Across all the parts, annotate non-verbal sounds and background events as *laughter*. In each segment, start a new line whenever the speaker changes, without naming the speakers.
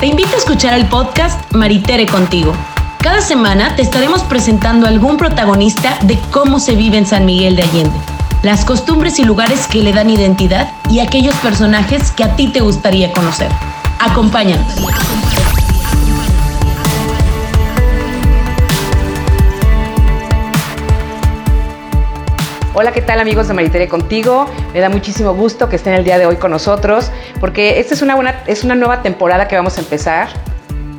Te invito a escuchar el podcast Maritere contigo. Cada semana te estaremos presentando algún protagonista de cómo se vive en San Miguel de Allende, las costumbres y lugares que le dan identidad y aquellos personajes que a ti te gustaría conocer. Acompáñanos.
Hola, ¿qué tal amigos de Maritere Contigo? Me da muchísimo gusto que estén el día de hoy con nosotros porque esta es una, buena, es una nueva temporada que vamos a empezar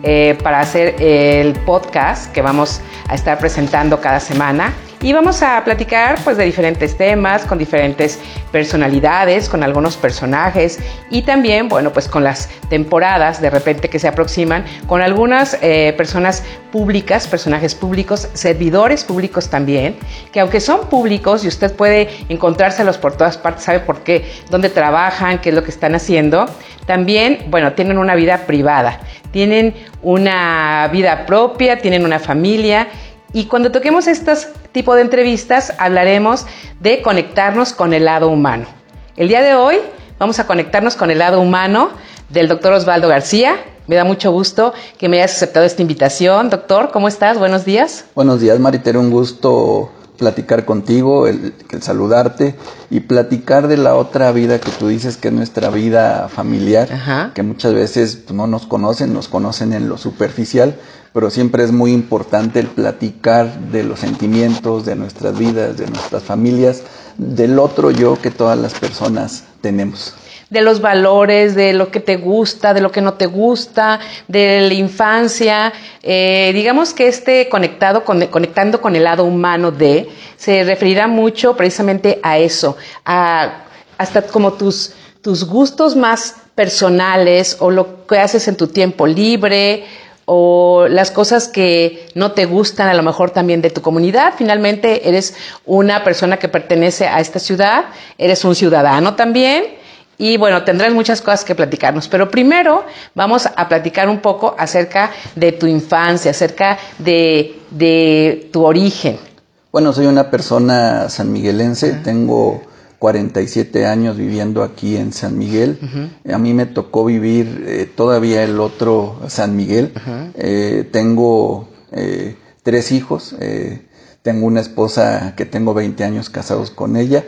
eh, para hacer el podcast que vamos a estar presentando cada semana y vamos a platicar pues de diferentes temas, con diferentes personalidades, con algunos personajes y también, bueno, pues con las temporadas de repente que se aproximan, con algunas eh, personas públicas, personajes públicos, servidores públicos también, que aunque son públicos y usted puede encontrárselos por todas partes, sabe por qué, dónde trabajan, qué es lo que están haciendo, también, bueno, tienen una vida privada, tienen una vida propia, tienen una familia y cuando toquemos estos tipo de entrevistas hablaremos de conectarnos con el lado humano. El día de hoy vamos a conectarnos con el lado humano del doctor Osvaldo García. Me da mucho gusto que me hayas aceptado esta invitación. Doctor, ¿cómo estás? Buenos días.
Buenos días, Maritere. Un gusto platicar contigo, el, saludarte y platicar de la otra vida que tú dices que es nuestra vida familiar, que muchas veces pues, no nos conocen, nos conocen en lo superficial, pero siempre es muy importante el platicar de los sentimientos, de nuestras vidas, de nuestras familias, del otro yo que todas las personas tenemos
de los valores, de lo que te gusta, de lo que no te gusta, de la infancia. Eh, digamos que este conectado con, conectando con el lado humano de se referirá mucho precisamente a eso, a hasta como tus, tus gustos más personales o lo que haces en tu tiempo libre o las cosas que no te gustan a lo mejor también de tu comunidad. Finalmente eres una persona que pertenece a esta ciudad, eres un ciudadano también y bueno, tendrás muchas cosas que platicarnos, pero primero vamos a platicar un poco acerca de tu infancia, acerca de, tu origen.
Bueno, soy una persona sanmiguelense, tengo 47 años viviendo aquí en San Miguel. A mí me tocó vivir eh, todavía el otro San Miguel. Eh, tengo eh, tres hijos, tengo una esposa que tengo 20 años casados con ella.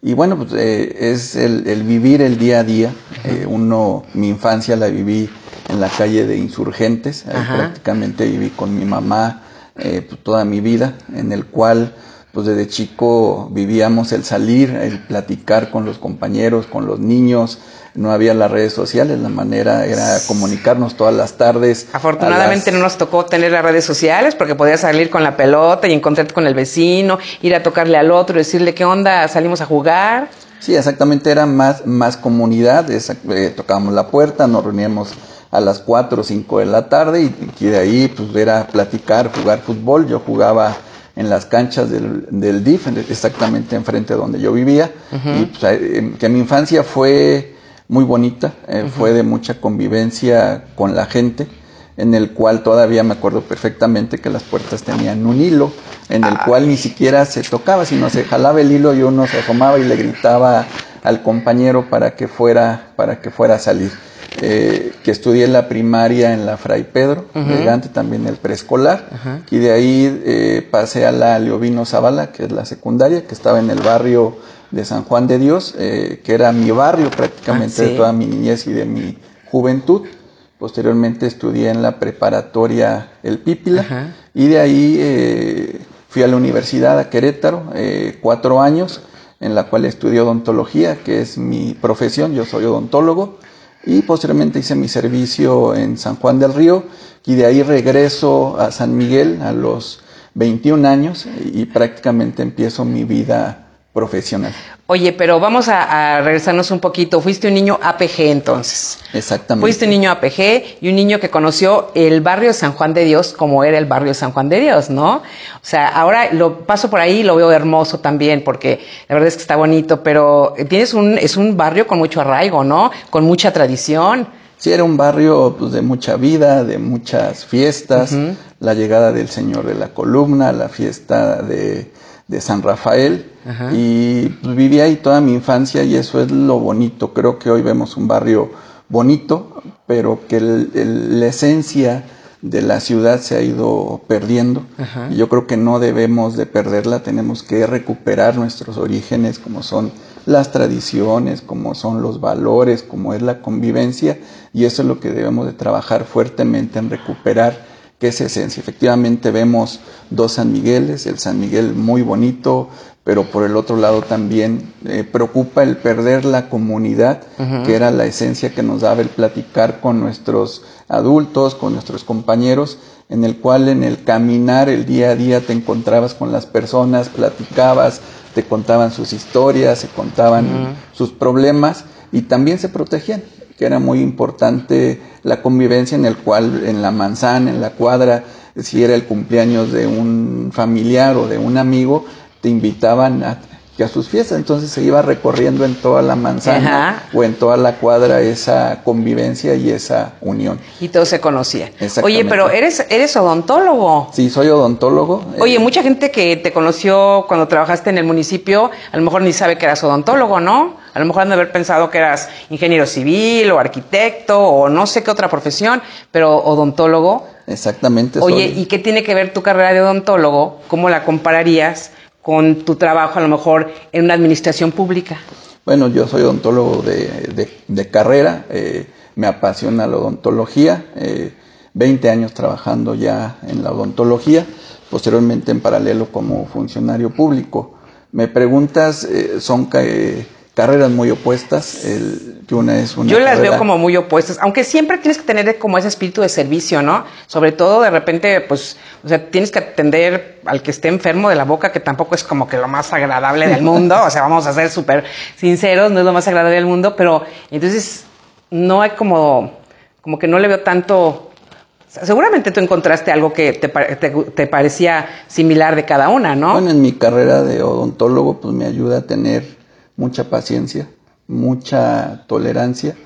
Y bueno, pues eh, es el, vivir el día a día. Eh, uno, mi infancia la viví en la calle de Insurgentes, prácticamente viví con mi mamá eh, pues, toda mi vida, en el cual pues desde chico vivíamos el salir, el platicar con los compañeros, con los niños, no había las redes sociales, la manera era comunicarnos todas las tardes.
Afortunadamente no nos tocó tener las redes sociales porque podías salir con la pelota y encontrarte con el vecino, ir a tocarle al otro, decirle qué onda, salimos a jugar.
Sí, exactamente, era más, más comunidad, eh, tocábamos la puerta, nos reuníamos a las 4 o 5 de la tarde y, de ahí pues era platicar, jugar fútbol, yo jugaba en las canchas del, del DIF, exactamente enfrente de donde yo vivía, y pues, que mi infancia fue muy bonita, eh, fue de mucha convivencia con la gente, en el cual todavía me acuerdo perfectamente que las puertas tenían un hilo, en el cual ni siquiera se tocaba, sino se jalaba el hilo y uno se asomaba y le gritaba al compañero para que fuera, para que fuera a salir. Eh, que estudié la primaria en la Fray Pedro, elegante también el preescolar, y de ahí eh, pasé a la Leovino Zavala, que es la secundaria, que estaba en el barrio de San Juan de Dios, eh, que era mi barrio prácticamente ah, de toda mi niñez y de mi juventud. Posteriormente estudié en la preparatoria El Pípila. Y de ahí fui a la universidad a Querétaro, cuatro años, en la cual estudié odontología, que es mi profesión, yo soy odontólogo, y posteriormente hice mi servicio en San Juan del Río y de ahí regreso a San Miguel a los 21 años y prácticamente empiezo mi vida profesional.
Oye, pero vamos a, regresarnos un poquito. Fuiste un niño APG entonces.
Exactamente.
Fuiste un niño APG y un niño que conoció el barrio de San Juan de Dios como era el barrio de San Juan de Dios, ¿no? O sea, ahora lo paso por ahí y lo veo hermoso también porque la verdad es que está bonito, pero tienes un, es un barrio con mucho arraigo, ¿no? Con mucha tradición.
Sí, era un barrio pues, de mucha vida, de muchas fiestas, la llegada del Señor de la Columna, la fiesta de de San Rafael. Y pues, viví ahí toda mi infancia y eso es lo bonito. Creo que hoy vemos un barrio bonito, pero que la esencia de la ciudad se ha ido perdiendo. Y yo creo que no debemos de perderla, tenemos que recuperar nuestros orígenes como son las tradiciones, como son los valores, como es la convivencia, y eso es lo que debemos de trabajar fuertemente en recuperar, que es esencia. Efectivamente vemos dos San Migueles, el San Miguel muy bonito, pero por el otro lado también eh, preocupa el perder la comunidad, que era la esencia que nos daba el platicar con nuestros adultos, con nuestros compañeros, en el cual en el caminar el día a día te encontrabas con las personas, platicabas, te contaban sus historias, se contaban sus problemas y también se protegían, que era muy importante la convivencia en el cual en la manzana, en la cuadra, si era el cumpleaños de un familiar o de un amigo, te invitaban a, que a sus fiestas, entonces se iba recorriendo en toda la manzana o en toda la cuadra esa convivencia y esa unión.
Y todos se conocían. Oye, pero eres, eres odontólogo.
Sí, soy odontólogo.
Oye, eh, mucha gente que te conoció cuando trabajaste en el municipio, a lo mejor ni sabe que eras odontólogo, ¿no? A lo mejor han de haber pensado que eras ingeniero civil o arquitecto o no sé qué otra profesión, pero odontólogo.
Exactamente.
Oye, ¿y qué tiene que ver tu carrera de odontólogo? ¿Cómo la compararías con tu trabajo a lo mejor en una administración pública?
Bueno, yo soy odontólogo de, carrera, eh, me apasiona la odontología, eh, 20 años trabajando ya en la odontología, posteriormente en paralelo como funcionario público. Me preguntas, eh, son carreras muy opuestas, el, que una es una
Yo las veo como muy opuestas, aunque siempre tienes que tener como ese espíritu de servicio, ¿no? Sobre todo de repente, pues, o sea, tienes que atender al que esté enfermo de la boca, que tampoco es como que lo más agradable del *laughs* mundo, o sea, vamos a ser súper sinceros, no es lo más agradable del mundo, pero entonces no hay como, como que no le veo tanto Seguramente tú encontraste algo que te, te, parecía similar de cada una, ¿no?
Bueno, en mi carrera de odontólogo, pues me ayuda a tener mucha paciencia, mucha tolerancia,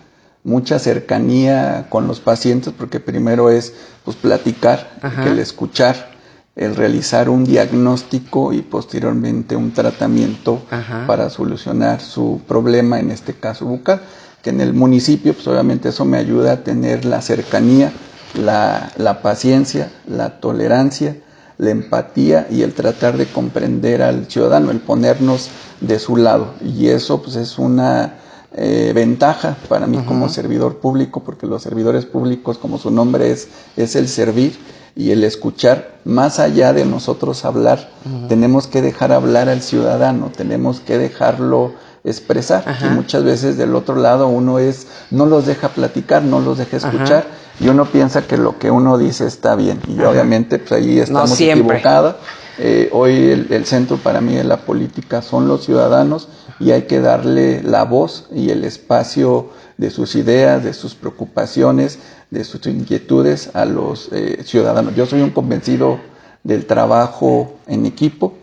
mucha cercanía con los pacientes, porque primero es pues platicar, el escuchar, el realizar un diagnóstico y posteriormente un tratamiento para solucionar su problema, en este caso bucal, que en el municipio pues obviamente eso me ayuda a tener la cercanía, la, la paciencia, la tolerancia, la empatía y el tratar de comprender al ciudadano, el ponernos de su lado. Y eso pues es una eh, ventaja para mí como servidor público, porque los servidores públicos, como su nombre es, es el servir y el escuchar, más allá de nosotros hablar, tenemos que dejar hablar al ciudadano, tenemos que dejarlo expresar. Y muchas veces del otro lado uno es, no los deja platicar, no los deja escuchar y uno piensa que lo que uno dice está bien. Y obviamente pues ahí estamos equivocados. Eh, hoy el, centro para mí de la política son los ciudadanos y hay que darle la voz y el espacio de sus ideas, de sus preocupaciones, de sus inquietudes a los eh, ciudadanos. Yo soy un convencido del trabajo en equipo.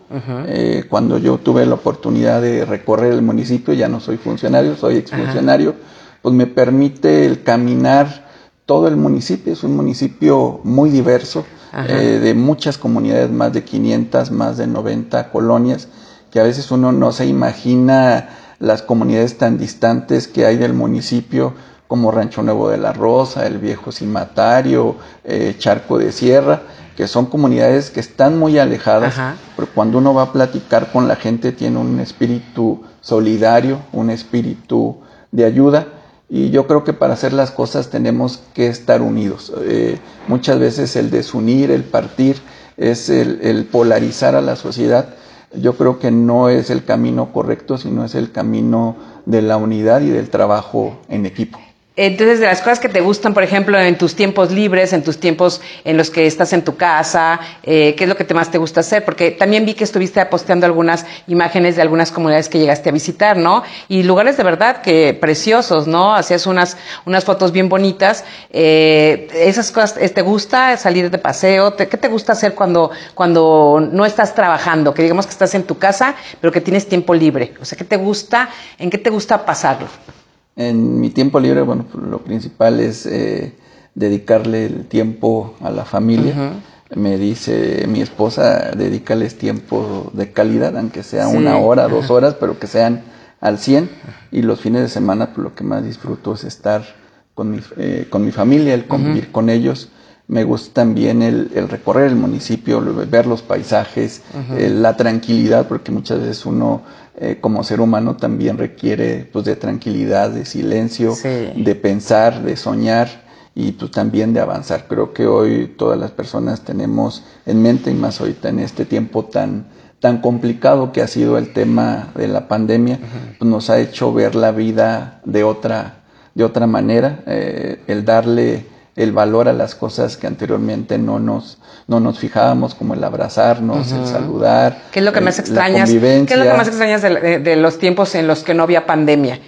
Eh, cuando yo tuve la oportunidad de recorrer el municipio, ya no soy funcionario, soy exfuncionario, pues me permite el caminar todo el municipio. Es un municipio muy diverso, eh, de muchas comunidades, más de 500, más de 90 colonias, que a veces uno no se imagina las comunidades tan distantes que hay del municipio, como Rancho Nuevo de la Rosa, el Viejo Cimatario, eh, Charco de Sierra, que son comunidades que están muy alejadas, pero cuando uno va a platicar con la gente tiene un espíritu solidario, un espíritu de ayuda y yo creo que para hacer las cosas tenemos que estar unidos. Eh, muchas veces el desunir, el partir, es el, el, polarizar a la sociedad. Yo creo que no es el camino correcto, sino es el camino de la unidad y del trabajo en equipo.
Entonces, de las cosas que te gustan, por ejemplo, en tus tiempos libres, en tus tiempos en los que estás en tu casa, eh, ¿qué es lo que te más te gusta hacer? Porque también vi que estuviste posteando algunas imágenes de algunas comunidades que llegaste a visitar, ¿no? Y lugares de verdad que preciosos, ¿no? Hacías unas, unas fotos bien bonitas. Eh, ¿Esas cosas eh, te gusta salir de paseo? ¿Qué te gusta hacer cuando, cuando no estás trabajando? Que digamos que estás en tu casa, pero que tienes tiempo libre. O sea, ¿qué te gusta? ¿En qué te gusta pasarlo?
En mi tiempo libre, bueno, pues, lo principal es eh, dedicarle el tiempo a la familia. Me dice mi esposa, dedícales tiempo de calidad, aunque sea una hora, dos horas, pero que sean al 100. Y los fines de semana, pues lo que más disfruto es estar con mi, eh, con mi familia, el convivir con ellos. Me gusta también el, el, recorrer el municipio, ver los paisajes, eh, la tranquilidad, porque muchas veces uno eh, como ser humano también requiere pues, de tranquilidad, de silencio, de pensar, de soñar y pues, también de avanzar. Creo que hoy todas las personas tenemos en mente, y más ahorita en este tiempo tan, tan complicado que ha sido el tema de la pandemia, pues, nos ha hecho ver la vida de otra, de otra manera, eh, el darle el valor a las cosas que anteriormente no nos, no nos fijábamos, como el abrazarnos, el saludar.
¿Qué es lo que más extrañas? ¿Qué es lo que más extrañas de, de, los tiempos en los que no había pandemia?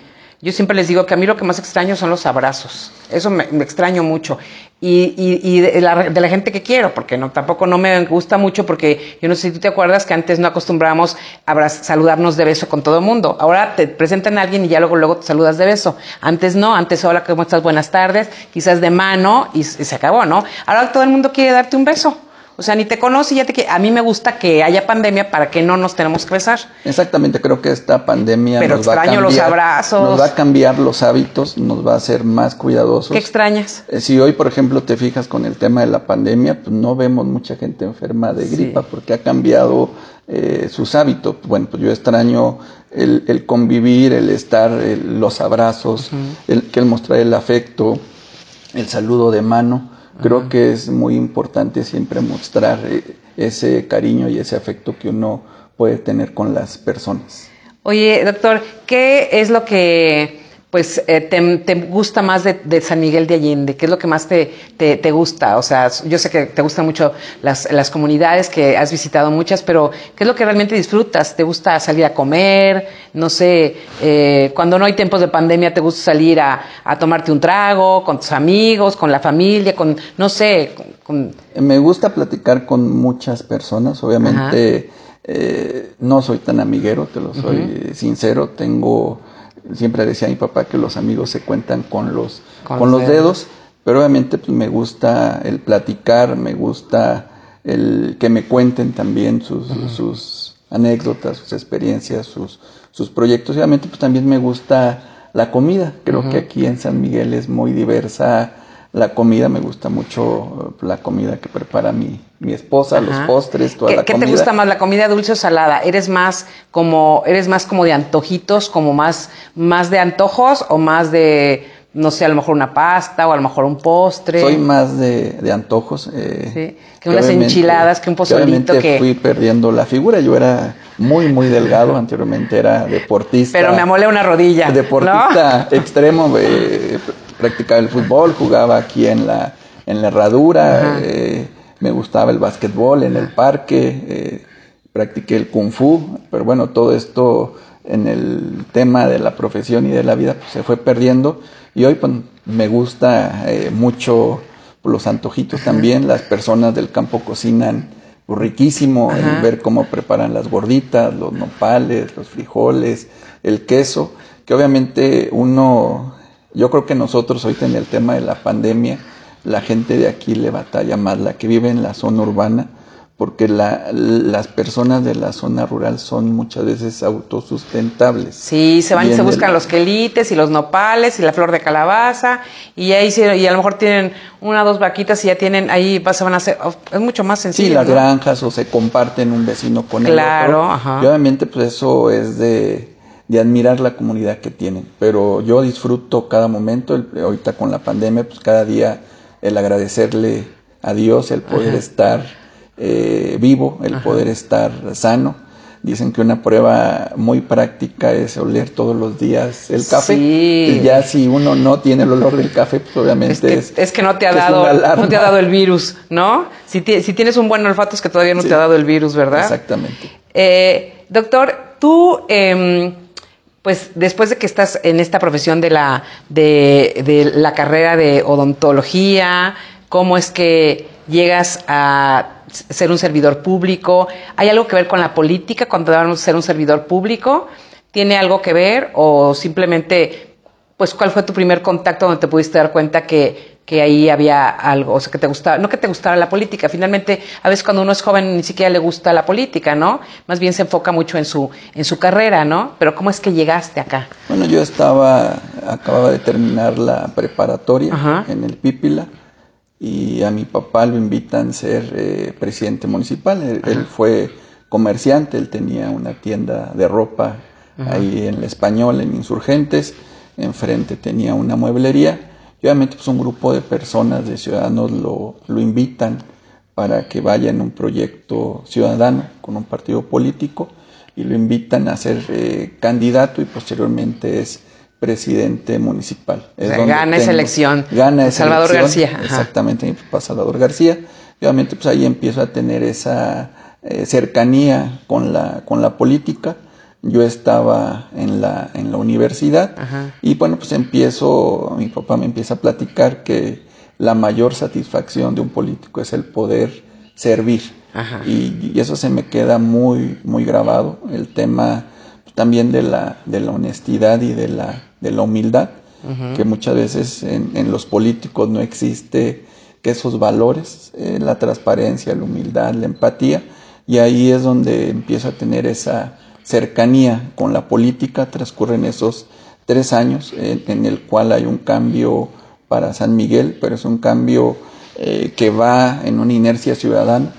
Yo siempre les digo que a mí lo que más extraño son los abrazos. Eso me, extraño mucho. Y, y, de, la, de, la, gente que quiero, porque no, tampoco no me gusta mucho, porque yo no sé si tú te acuerdas que antes no acostumbrábamos a saludarnos de beso con todo el mundo. Ahora te presentan a alguien y ya luego, luego te saludas de beso. Antes no, antes hola, ¿cómo estás? Buenas tardes, quizás de mano y, y se acabó, ¿no? Ahora todo el mundo quiere darte un beso. O sea, ni te conoce y ya te que a mí me gusta que haya pandemia para que no nos tenemos que besar.
Exactamente, creo que esta pandemia
nos va a cambiar, los abrazos.
Nos va a cambiar los hábitos, nos va a hacer más cuidadosos.
¿Qué extrañas?
Eh, si hoy, por ejemplo, te fijas con el tema de la pandemia, pues no vemos mucha gente enferma de gripa porque ha cambiado eh, sus hábitos. Bueno, pues yo extraño el, convivir, el estar, los abrazos, el que el mostrar el afecto, el saludo de mano Creo que es muy importante siempre mostrar eh, ese cariño y ese afecto que uno puede tener con las personas.
Oye, doctor, ¿qué es lo que pues eh, te, gusta más de, San Miguel de Allende? ¿Qué es lo que más te, te, gusta? O sea, yo sé que te gustan mucho las, las, comunidades, que has visitado muchas, pero ¿qué es lo que realmente disfrutas? ¿Te gusta salir a comer? No sé, eh, cuando no hay tiempos de pandemia, ¿te gusta salir a, a, tomarte un trago con tus amigos, con la familia, con, no sé? Con...
Me gusta platicar con muchas personas, obviamente eh, no soy tan amiguero, te lo soy sincero, tengo siempre decía mi papá que los amigos se cuentan con los, con, los dedos. pero obviamente pues, me gusta el platicar, me gusta el que me cuenten también sus, sus anécdotas, sus experiencias, sus, sus proyectos. Y obviamente pues también me gusta la comida. Creo que aquí en San Miguel es muy diversa la comida, me gusta mucho la comida que prepara mi, mi esposa, los postres, toda la
comida.
¿Qué
te gusta más, la comida dulce o salada? ¿Eres más como, eres más como de antojitos, como más, más de antojos o más de, no sé, a lo mejor una pasta o a lo mejor un postre?
Soy más de, de antojos.
Eh, sí, que, unas enchiladas, que un pozolito.
Que, fui perdiendo la figura, yo era muy, muy delgado, anteriormente era deportista.
Pero me amolé una rodilla.
Deportista *laughs* extremo, eh, practicaba el fútbol, jugaba aquí en la, en la herradura, eh, me gustaba el básquetbol en el parque, eh, practiqué el kung fu, pero bueno, todo esto en el tema de la profesión y de la vida pues, se fue perdiendo. Y hoy pues, me gusta eh, mucho los antojitos también, las personas del campo cocinan riquísimo, ver cómo preparan las gorditas, los nopales, los frijoles, el queso, que obviamente uno yo creo que nosotros ahorita en el tema de la pandemia, la gente de aquí le batalla más, la que vive en la zona urbana, porque la, las personas de la zona rural son muchas veces autosustentables.
Sí, se van y, se buscan los quelites y los nopales y la flor de calabaza y ahí y a lo mejor tienen una o dos vaquitas y ya tienen ahí se van a hacer es mucho más sencillo.
Sí, las granjas o se comparten un vecino con
el otro. Claro, ajá.
Y obviamente pues eso es de de admirar la comunidad que tienen. Pero yo disfruto cada momento, ahorita con la pandemia, pues cada día el agradecerle a Dios, el poder estar eh, vivo, el poder estar sano. Dicen que una prueba muy práctica es oler todos los días el café. Y ya si uno no tiene el olor del café, pues obviamente
es que, es, que no te ha dado no te ha dado el virus, ¿no? Si, si tienes un buen olfato es que todavía no te ha dado el virus, ¿verdad?
Exactamente.
Eh, doctor, tú eh, pues después de que estás en esta profesión de la, de, la carrera de odontología, ¿cómo es que llegas a ser un servidor público? ¿Hay algo que ver con la política cuando a ser un servidor público? ¿Tiene algo que ver o simplemente, pues cuál fue tu primer contacto donde te pudiste dar cuenta que que ahí había algo, o sea, que te gustaba, no que te gustara la política, finalmente a veces cuando uno es joven ni siquiera le gusta la política, ¿no? Más bien se enfoca mucho en su, en su carrera, ¿no? Pero ¿cómo es que llegaste acá?
Bueno, yo estaba, acababa de terminar la preparatoria en el Pípila y a mi papá lo invitan a ser eh, presidente municipal. Él, fue comerciante, él tenía una tienda de ropa ahí en el español, en Insurgentes, enfrente tenía una mueblería y obviamente pues un grupo de personas, de ciudadanos lo, lo invitan para que vaya en un proyecto ciudadano con un partido político y lo invitan a ser eh, candidato y posteriormente es presidente municipal.
gana esa elección.
Gana esa
Salvador García.
Exactamente, mi papá Salvador García. Y obviamente pues ahí empiezo a tener esa eh, cercanía con la, con la política yo estaba en la, en la universidad y bueno, pues empiezo, mi papá me empieza a platicar que la mayor satisfacción de un político es el poder servir. Y, eso se me queda muy, muy grabado, el tema también de la, de la honestidad y de la, de la humildad, que muchas veces en, en, los políticos no existe que esos valores, eh, la transparencia, la humildad, la empatía, y ahí es donde empiezo a tener esa cercanía con la política transcurren esos tres años en, el cual hay un cambio para San Miguel, pero es un cambio eh, que va en una inercia ciudadana,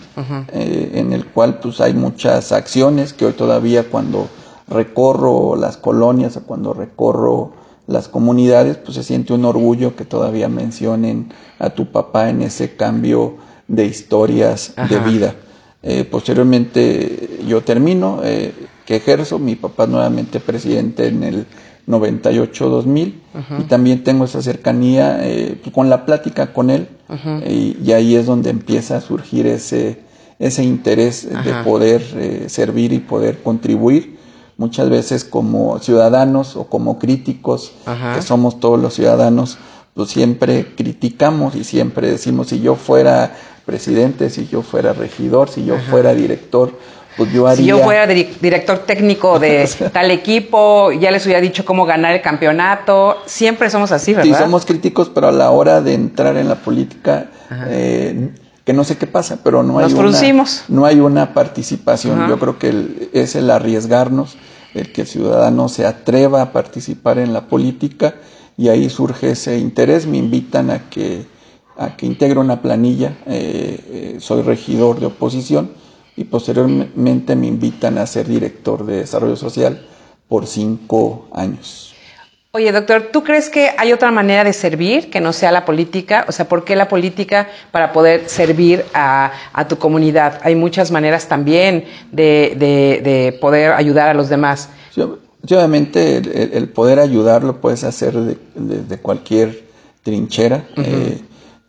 eh, en el cual pues hay muchas acciones que hoy todavía cuando recorro las colonias o cuando recorro las comunidades, pues se siente un orgullo que todavía mencionen a tu papá en ese cambio de historias de vida. Eh, posteriormente yo termino, que ejerzo, mi papá nuevamente presidente en el 98-2000 y también tengo esa cercanía eh, con la plática con él y, ahí es donde empieza a surgir ese, ese interés de poder eh, servir y poder contribuir muchas veces como ciudadanos o como críticos que somos todos los ciudadanos pues siempre criticamos y siempre decimos si yo fuera presidente si yo fuera regidor si yo fuera director pues yo
Si yo fuera director técnico de *laughs* tal equipo, ya les hubiera dicho cómo ganar el campeonato. Siempre somos así, ¿verdad?
Sí, somos críticos, pero a la hora de entrar en la política, eh, que no sé qué pasa, pero no hay, una, no hay una participación. Yo creo que es el arriesgarnos, el que el ciudadano se atreva a participar en la política y ahí surge ese interés. Me invitan a que, a que integre una planilla. Eh, eh, soy regidor de oposición y posteriormente me invitan a ser director de desarrollo social por cinco años.
Oye, doctor, ¿tú crees que hay otra manera de servir que no sea la política? O sea, ¿por qué la política para poder servir a, tu comunidad? Hay muchas maneras también de, poder ayudar a los demás.
obviamente el, poder ayudar lo puedes hacer desde cualquier trinchera. Eh,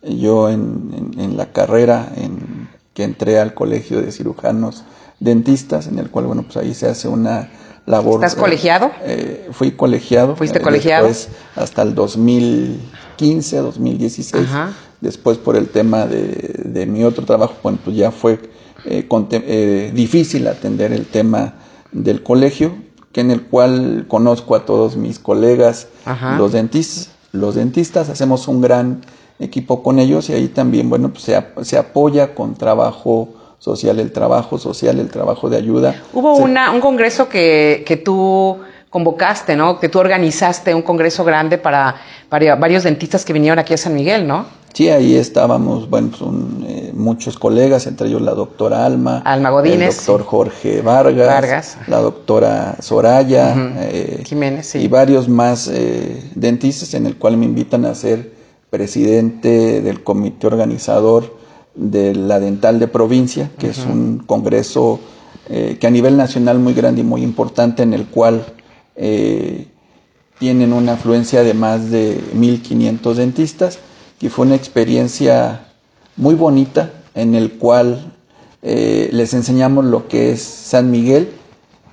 yo en, la carrera, en que entré al colegio de cirujanos dentistas, en el cual, bueno, pues ahí se hace una labor.
¿Estás colegiado?
Eh, fui colegiado.
¿Fuiste eh, colegiado?
Después, hasta el 2015, 2016. Después, por el tema de, de, mi otro trabajo, bueno, pues ya fue eh, difícil atender el tema del colegio, que en el cual conozco a todos mis colegas, los dentistas. Los dentistas hacemos un gran equipo con ellos y ahí también, bueno, pues se, se apoya con trabajo social, el trabajo social, el trabajo de ayuda.
Hubo una, un congreso que, que tú convocaste, ¿no? Que tú organizaste un congreso grande para, para, varios dentistas que vinieron aquí a San Miguel, ¿no?
Sí, ahí estábamos, bueno, son eh, muchos colegas, entre ellos la doctora Alma,
Alma Godínez,
el doctor Jorge Vargas,
Vargas.
la doctora Soraya, eh,
Jiménez, sí.
y varios más eh, dentistas en el cual me invitan a ser presidente del comité organizador de la Dental de Provincia, que es un congreso eh, que a nivel nacional muy grande y muy importante, en el cual eh, tienen una afluencia de más de 1.500 dentistas, y fue una experiencia muy bonita en el cual eh, les enseñamos lo que es San Miguel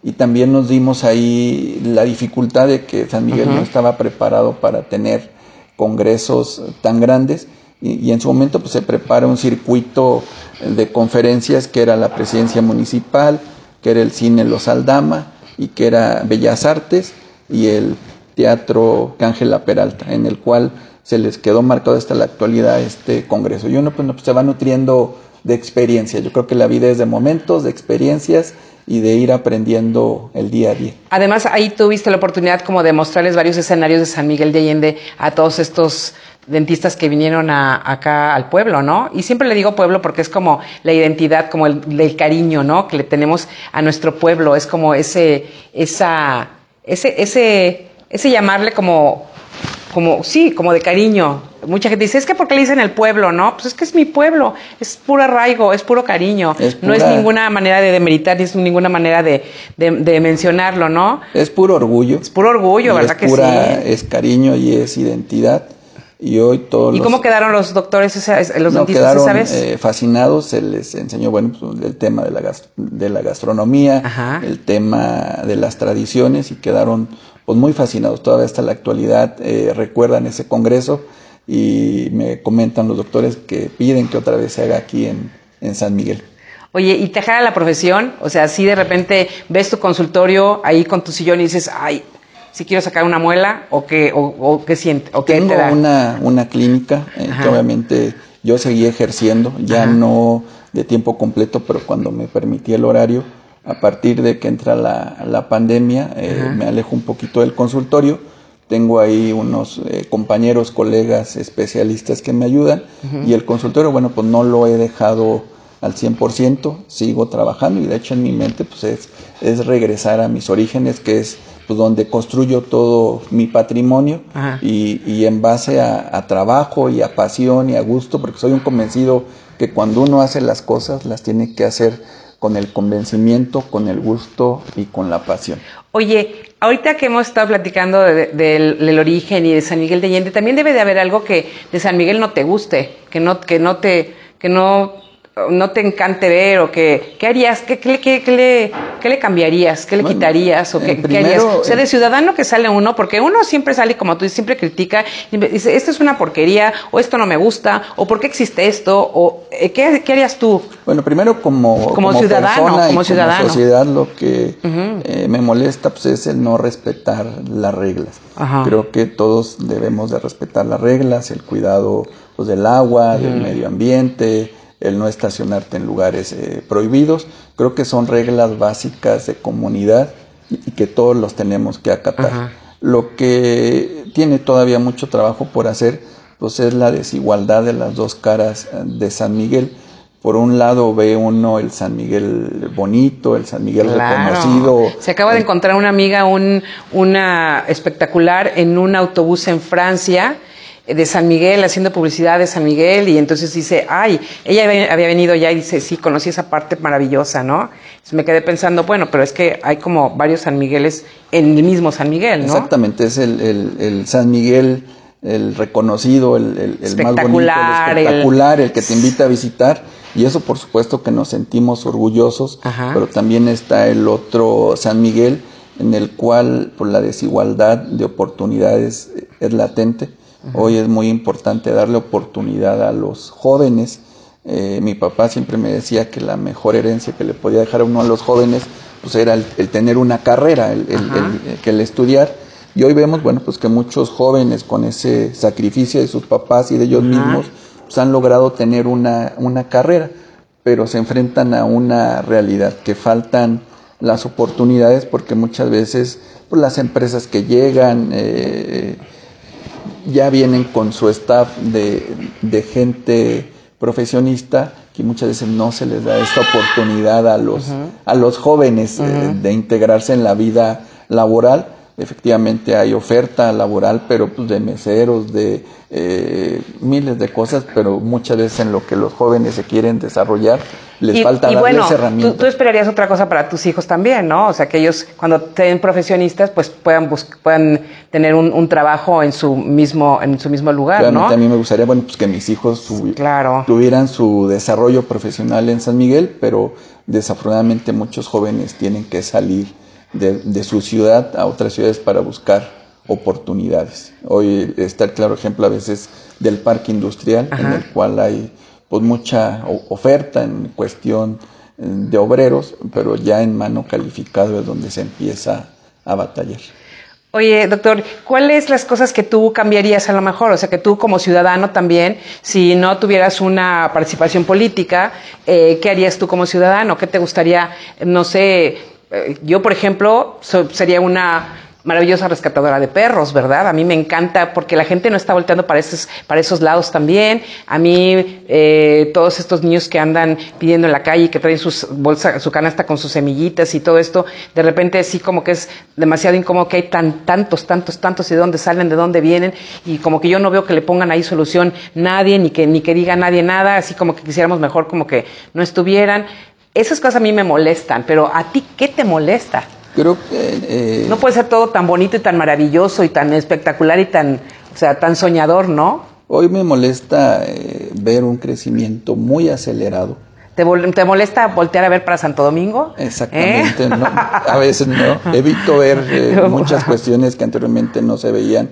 y también nos dimos ahí la dificultad de que San Miguel no estaba preparado para tener congresos tan grandes y, en su momento pues, se prepara un circuito de conferencias que era la presidencia municipal, que era el cine Los Aldama y que era Bellas Artes y el Teatro Cángela Peralta, en el cual se les quedó marcado hasta la actualidad este congreso. Y uno pues, no, pues, se va nutriendo de experiencia. Yo creo que la vida es de momentos, de experiencias y de ir aprendiendo el día a día.
Además, ahí tuviste la oportunidad como de mostrarles varios escenarios de San Miguel de Allende a todos estos dentistas que vinieron acá al pueblo, ¿no? Y siempre le digo pueblo porque es como la identidad, como el, cariño, ¿no? Que le tenemos a nuestro pueblo, es como ese, esa, ese, ese, ese llamarle como como, sí, como de cariño. Mucha gente dice, es que porque le dicen el pueblo, ¿no? Pues es que es mi pueblo, es puro arraigo, es puro cariño. no es ninguna manera de demeritar, ni es ninguna manera de, mencionarlo, ¿no?
Es puro orgullo.
Es puro orgullo, ¿verdad que sí?
Es cariño y es identidad. Y hoy todos.
¿Y cómo quedaron los doctores, los
no, dentistas quedaron, eh, fascinados, se les enseñó, bueno, pues, el tema de la, de la gastronomía, el tema de las tradiciones y quedaron pues muy fascinados. Todavía hasta la actualidad eh, recuerdan ese congreso y me comentan los doctores que piden que otra vez se haga aquí en, en San Miguel.
Oye, ¿y te jala la profesión? O sea, si de repente ves tu consultorio ahí con tu sillón y dices, ay, si quiero sacar una muela o qué, o, qué siente, o
Tengo Una, una clínica eh, que obviamente yo seguí ejerciendo, ya no de tiempo completo, pero cuando me permitía el horario, a partir de que entra la, pandemia, eh, me alejo un poquito del consultorio. Tengo ahí unos eh, compañeros, colegas, especialistas que me ayudan. Y el consultorio, bueno, pues no lo he dejado al 100%, sigo trabajando y de hecho en mi mente pues es, es regresar a mis orígenes, que es pues, donde construyo todo mi patrimonio y, y, en base a, a, trabajo y a pasión y a gusto, porque soy un convencido que cuando uno hace las cosas las tiene que hacer con el convencimiento, con el gusto y con la pasión.
Oye, ahorita que hemos estado platicando del, origen y de San Miguel de Allende, también debe de haber algo que de San Miguel no te guste, que no, que no te, que no no te encante ver o que, ¿qué harías? ¿Qué, qué, qué, le, qué le cambiarías? ¿Qué le quitarías? ¿O qué, harías? O sea, de ciudadano que sale uno, porque uno siempre sale, como tú dices, siempre critica, y dice, esto es una porquería, o esto no me gusta, o por qué existe esto, o eh, ¿qué, qué harías tú?
Bueno, primero como,
como, ciudadano, como ciudadano.
sociedad lo que eh, me molesta pues, es el no respetar las reglas. Creo que todos debemos de respetar las reglas, el cuidado pues, del agua, del medio ambiente, el no estacionarte en lugares eh, prohibidos. Creo que son reglas básicas de comunidad y, que todos los tenemos que acatar. Lo que tiene todavía mucho trabajo por hacer, pues es la desigualdad de las dos caras de San Miguel. Por un lado ve uno el San Miguel bonito, el San Miguel reconocido.
Se acaba de encontrar una amiga, un, una espectacular en un autobús en Francia de San Miguel, haciendo publicidad de San Miguel, y entonces dice, ay, ella había venido ya y dice, sí, conocí esa parte maravillosa, ¿no? Entonces me quedé pensando, bueno, pero es que hay como varios San Migueles en el mismo San Miguel, ¿no?
Exactamente, es el, el, San Miguel, el reconocido, el, el, más bonito, el espectacular, el... que te invita a visitar. Y eso por supuesto que nos sentimos orgullosos, pero también está el otro San Miguel en el cual por la desigualdad de oportunidades es latente Hoy es muy importante darle oportunidad a los jóvenes. Eh, mi papá siempre me decía que la mejor herencia que le podía dejar a uno a los jóvenes pues era el, tener una carrera, el, que el estudiar. Y hoy vemos, bueno, pues que muchos jóvenes con ese sacrificio de sus papás y de ellos mismos pues han logrado tener una, una carrera, pero se enfrentan a una realidad que faltan las oportunidades porque muchas veces pues, las empresas que llegan eh, ya vienen con su staff de, gente profesionista que muchas veces no se les da esta oportunidad a los, a los jóvenes eh, de integrarse en la vida laboral efectivamente hay oferta laboral, pero pues de meseros, de eh, miles de cosas, pero muchas veces en lo que los jóvenes se quieren desarrollar les falta y bueno,
Tú, tú, esperarías otra cosa para tus hijos también, ¿no? O sea, que ellos cuando estén profesionistas, pues puedan puedan tener un, trabajo en su mismo en su mismo lugar, ¿no?
A mí me gustaría, bueno, pues que mis hijos tuvieran su desarrollo profesional en San Miguel, pero desafortunadamente muchos jóvenes tienen que salir de, su ciudad a otras ciudades para buscar oportunidades. Hoy está el claro ejemplo a veces del parque industrial, en el cual hay pues mucha oferta en cuestión eh, de obreros, pero ya en mano calificado es donde se empieza a batallar.
Oye, doctor, ¿cuáles las cosas que tú cambiarías a lo mejor? O sea, que tú como ciudadano también, si no tuvieras una participación política, eh, ¿qué harías tú como ciudadano? ¿Qué te gustaría, no sé, yo por ejemplo, sería una maravillosa rescatadora de perros, ¿verdad? A mí me encanta porque la gente no está volteando para esos, para esos lados también. A mí, eh, todos estos niños que andan pidiendo en la calle, que traen sus bolsa, su canasta con sus semillitas y todo esto, de repente sí como que es demasiado incómodo que hay tan, tantos, tantos, tantos y de dónde salen, de dónde vienen, y como que yo no veo que le pongan ahí solución nadie, ni que, ni que diga nadie nada, así como que quisiéramos mejor como que no estuvieran. Esas cosas a mí me molestan, pero a ti, ¿qué te molesta?
Creo que...
Eh, no puede ser todo tan bonito y tan maravilloso y tan espectacular y tan, o sea, tan soñador, ¿no?
Hoy me molesta eh, ver un crecimiento muy acelerado.
¿Te, ¿Te, molesta voltear a ver para Santo Domingo?
Exactamente, ¿no? a veces no. *laughs* Evito ver eh, muchas cuestiones que anteriormente no se veían.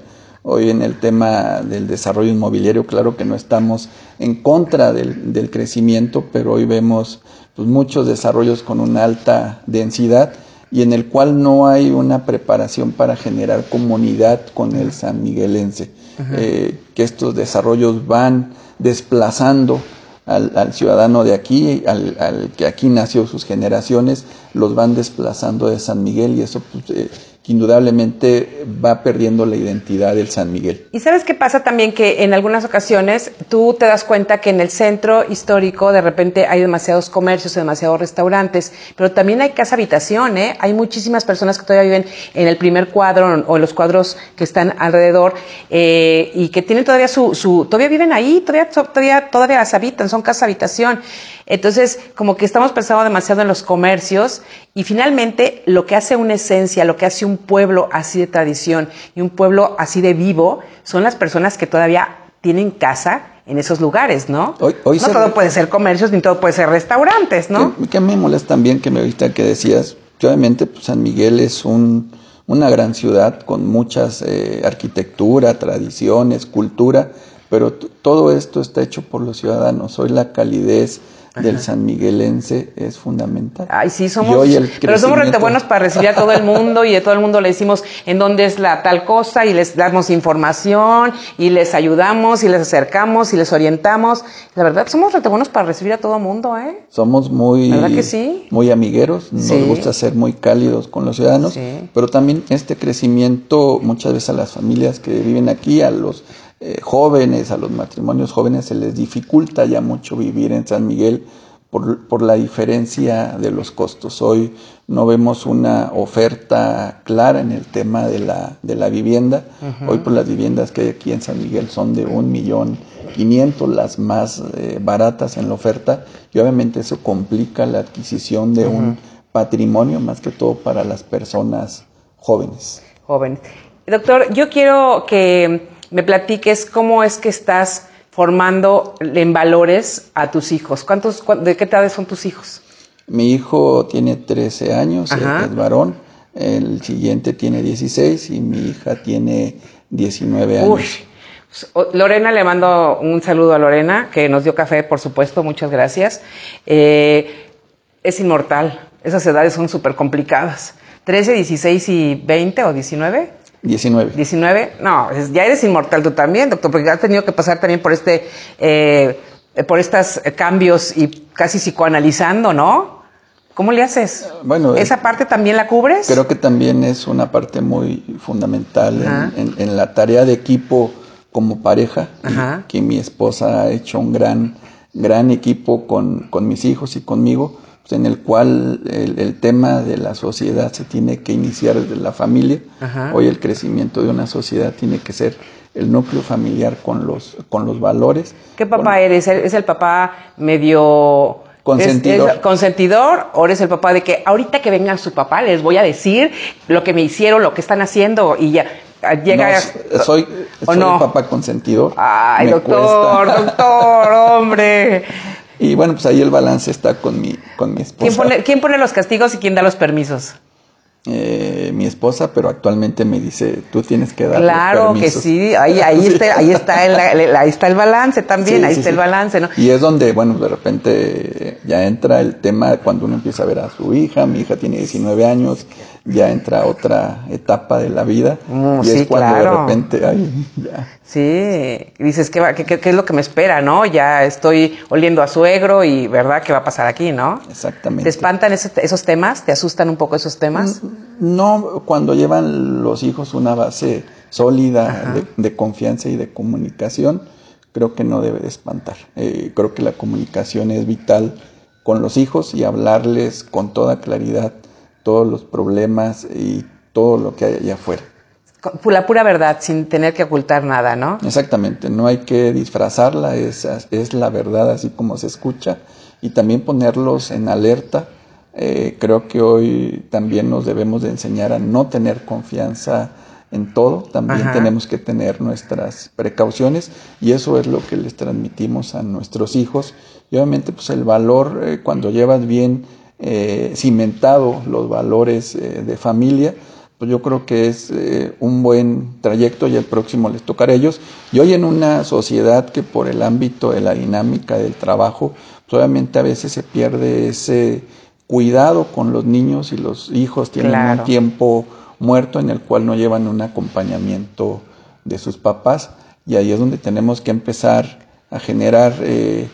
Hoy en el tema del desarrollo inmobiliario, claro que no estamos en contra del, del crecimiento, pero hoy vemos pues, muchos desarrollos con una alta densidad y en el cual no hay una preparación para generar comunidad con el San Miguelense, eh, que estos desarrollos van desplazando al, ciudadano de aquí, al, al, que aquí nació sus generaciones, los van desplazando de San Miguel y eso pues, eh, indudablemente va perdiendo la identidad del San Miguel.
Y sabes qué pasa también que en algunas ocasiones tú te das cuenta que en el centro histórico de repente hay demasiados comercios, demasiados restaurantes, pero también hay casa habitación, ¿eh? Hay muchísimas personas que todavía viven en el primer cuadro o en los cuadros que están alrededor eh, y que tienen todavía su, su, todavía viven ahí, todavía, todavía, todavía las habitan, son casa habitación. Entonces, como que estamos pensando demasiado en los comercios y finalmente lo que hace una esencia, lo que hace un pueblo así de tradición y un pueblo así de vivo son las personas que todavía tienen casa en esos lugares, ¿no?
Hoy, hoy
no todo puede ser comercios ni todo puede ser restaurantes, ¿no?
Que, que me molesta también que me ahorita que decías, obviamente pues, San Miguel es un, una gran ciudad con muchas eh, arquitectura, tradiciones, cultura, pero todo esto está hecho por los ciudadanos. Hoy la calidez, del San Miguelense es fundamental.
Ay, sí, somos. Pero somos rete buenos para recibir a todo el mundo y de todo el mundo le decimos en dónde es la tal cosa y les damos información y les ayudamos y les acercamos y les orientamos. La verdad, somos rete buenos para recibir a todo el mundo, ¿eh?
Somos muy.
¿Verdad que sí?
Muy amigueros, nos gusta ser muy cálidos con los ciudadanos, pero también este crecimiento, muchas veces a las familias que viven aquí, a los eh, jóvenes, a los matrimonios jóvenes se les dificulta ya mucho vivir en San Miguel por, por, la diferencia de los costos. Hoy no vemos una oferta clara en el tema de la, de la vivienda. Hoy por las viviendas que hay aquí en San Miguel son de un millón quinientos, las más eh, baratas en la oferta, y obviamente eso complica la adquisición de un patrimonio, más que todo para las personas jóvenes.
Jóvenes. Doctor, yo quiero que me platiques cómo es que estás formando en valores a tus hijos. ¿Cuántos, ¿De qué edad son tus hijos?
Mi hijo tiene 13 años, es varón. El siguiente tiene 16 y mi hija tiene 19 años. Uy.
Lorena, le mando un saludo a Lorena, que nos dio café, por supuesto, muchas gracias. Eh, es inmortal, esas edades son súper complicadas. 13, 16 y 20 o 19.
19.
19, no, ya eres inmortal tú también, doctor, porque has tenido que pasar también por este, eh, por estos cambios y casi psicoanalizando, ¿no? ¿Cómo le haces?
Bueno,
¿esa parte también la cubres?
Creo que también es una parte muy fundamental en, la tarea de equipo como pareja, que mi esposa ha hecho un gran, gran equipo con, con mis hijos y conmigo en el cual el, tema de la sociedad se tiene que iniciar desde la familia. Hoy el crecimiento de una sociedad tiene que ser el núcleo familiar con los, con los valores.
¿Qué papá eres? ¿Es el papá medio...
Consentidor.
consentidor o eres el papá de que ahorita que venga su papá les voy a decir lo que me hicieron, lo que están haciendo y ya llega
soy, soy el papá consentidor.
Ay, doctor, doctor, hombre. *laughs*
Y bueno, pues ahí el balance está con mi, con mi esposa.
¿Quién pone, ¿Quién pone los castigos y quién da los permisos?
Eh, mi esposa, pero actualmente me dice, tú tienes que dar
Claro que sí, ahí, ahí, *laughs* Está, ahí, está el, ahí está el balance también, ahí está el balance, ¿no?
Y es donde, bueno, de repente ya entra el tema cuando uno empieza a ver a su hija, mi hija tiene 19 años, ya entra otra etapa de la vida
Mm,
y
sí,
es cuando
claro.
de repente, ay, ya.
Sí, dices, ¿qué, va- qué, qué- es lo que me espera, no? Ya estoy oliendo a suegro y, ¿verdad? ¿Qué va a pasar aquí, no?
Exactamente.
¿Te espantan ese- esos temas? ¿Te asustan un poco esos temas?
No, cuando llevan los hijos una base sólida de, de confianza y de comunicación, creo que no debe de espantar. Eh, creo que la comunicación es vital con los hijos y hablarles con toda claridad todos los problemas y todo lo que hay allá afuera.
La pura verdad, sin tener que ocultar nada, ¿no?
Exactamente, no hay que disfrazarla, es, es la verdad así como se escucha y también ponerlos en alerta. Eh, creo que hoy también nos debemos de enseñar a no tener confianza en todo, también
Ajá.
tenemos que tener nuestras precauciones y eso es lo que les transmitimos a nuestros hijos y obviamente pues el valor eh, cuando llevas bien eh, cimentado los valores eh, de familia, pues yo creo que es eh, un buen trayecto y el próximo les tocará a ellos. Y hoy en una sociedad que por el ámbito de la dinámica del trabajo, pues obviamente a veces se pierde ese cuidado con los niños y los hijos tienen
Claro.
un tiempo muerto en el cual no llevan un acompañamiento de sus papás y ahí es donde tenemos que empezar a generar eh,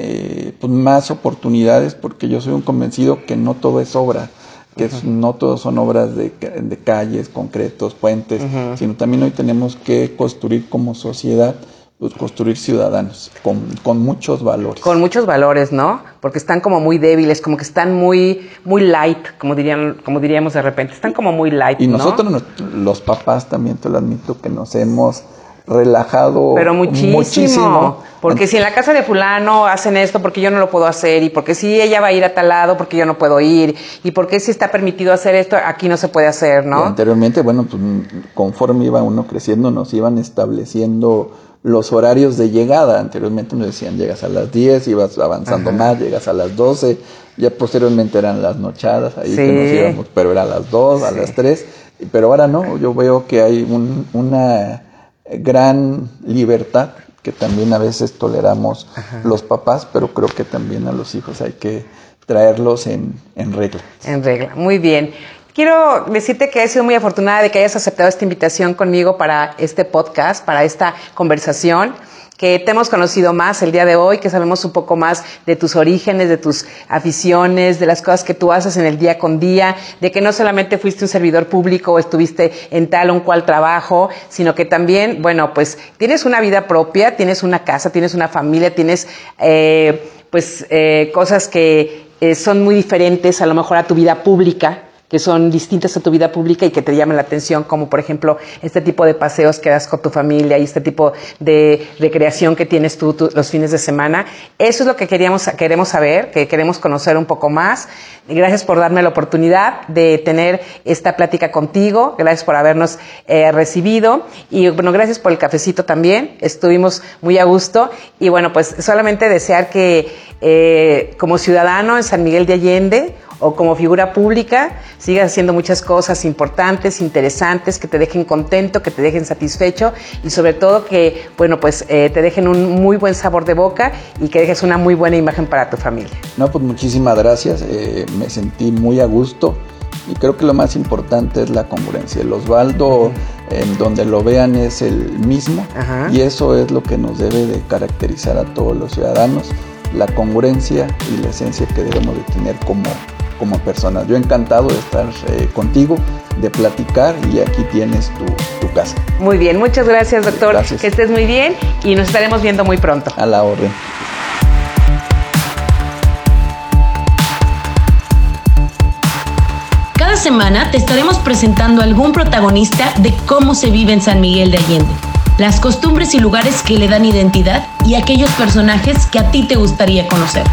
eh, pues más oportunidades porque yo soy un convencido que no todo es obra, que no todo son obras de, de calles, concretos, puentes, sino también hoy tenemos que construir como sociedad, pues construir ciudadanos con, con muchos valores.
Con muchos valores, ¿no? Porque están como muy débiles, como que están muy, muy light, como dirían, como diríamos de repente. Están como muy light,
y
¿no?
nosotros, nos- los papás, también te lo admito, que nos hemos relajado
Pero muchísimo,
muchísimo.
Porque si en la casa de fulano hacen esto, porque yo no lo puedo hacer, y porque si ella va a ir a tal lado, porque yo no puedo ir, y porque si está permitido hacer esto, aquí no se puede hacer,
Y
¿no?
anteriormente, bueno, pues conforme iba uno creciendo, nos iban estableciendo los horarios de llegada. Anteriormente nos decían, llegas a las 10, ibas avanzando más, llegas a las 12, ya posteriormente eran las nochadas, ahí que
Sí.
nos íbamos, pero era a las 2, a las 3, pero ahora no, yo veo que hay un- una gran libertad que también a veces toleramos los papás, pero creo que también a los hijos hay que traerlos en, en regla.
En regla, muy bien. Quiero decirte que he sido muy afortunada de que hayas aceptado esta invitación conmigo para este podcast, para esta conversación, que te hemos conocido más el día de hoy, que sabemos un poco más de tus orígenes, de tus aficiones, de las cosas que tú haces en el día con día, de que no solamente fuiste un servidor público o estuviste en tal o un cual trabajo, sino que también, bueno, pues tienes una vida propia, tienes una casa, tienes una familia, tienes eh, pues eh, cosas que eh, son muy diferentes a lo mejor a tu vida pública, que son distintas a tu vida pública y que te llaman la atención, como por ejemplo este tipo de paseos que das con tu familia y este tipo de recreación que tienes tú, los fines de semana. Eso es lo que queríamos, queremos saber, que queremos conocer un poco más. Gracias por darme la oportunidad de tener esta plática contigo. Gracias por habernos eh, recibido. Y bueno, gracias por el cafecito también. Estuvimos muy a gusto. Y bueno, pues solamente desear que eh, como ciudadano en San Miguel de Allende, o como figura pública sigas haciendo muchas cosas importantes, interesantes, que te dejen contento, que te dejen satisfecho y sobre todo que, bueno, pues eh, te dejen un muy buen sabor de boca y que dejes una muy buena imagen para tu familia.
No, pues muchísimas gracias. eh, me sentí muy a gusto y creo que lo más importante es la congruencia. El Osvaldo, en donde lo vean, es el mismo
Ajá.
y eso es lo que nos debe de caracterizar a todos los ciudadanos, la congruencia y la esencia que debemos de tener como, como personas. Yo encantado de estar eh, contigo, de platicar y aquí tienes tu, tu casa.
Muy bien, muchas gracias, doctor.
Gracias.
Que estés muy bien y nos estaremos viendo muy pronto.
A la orden.
Cada semana te estaremos presentando algún protagonista de cómo se vive en San Miguel de Allende, las costumbres y lugares que le dan identidad y aquellos personajes que a ti te gustaría conocer.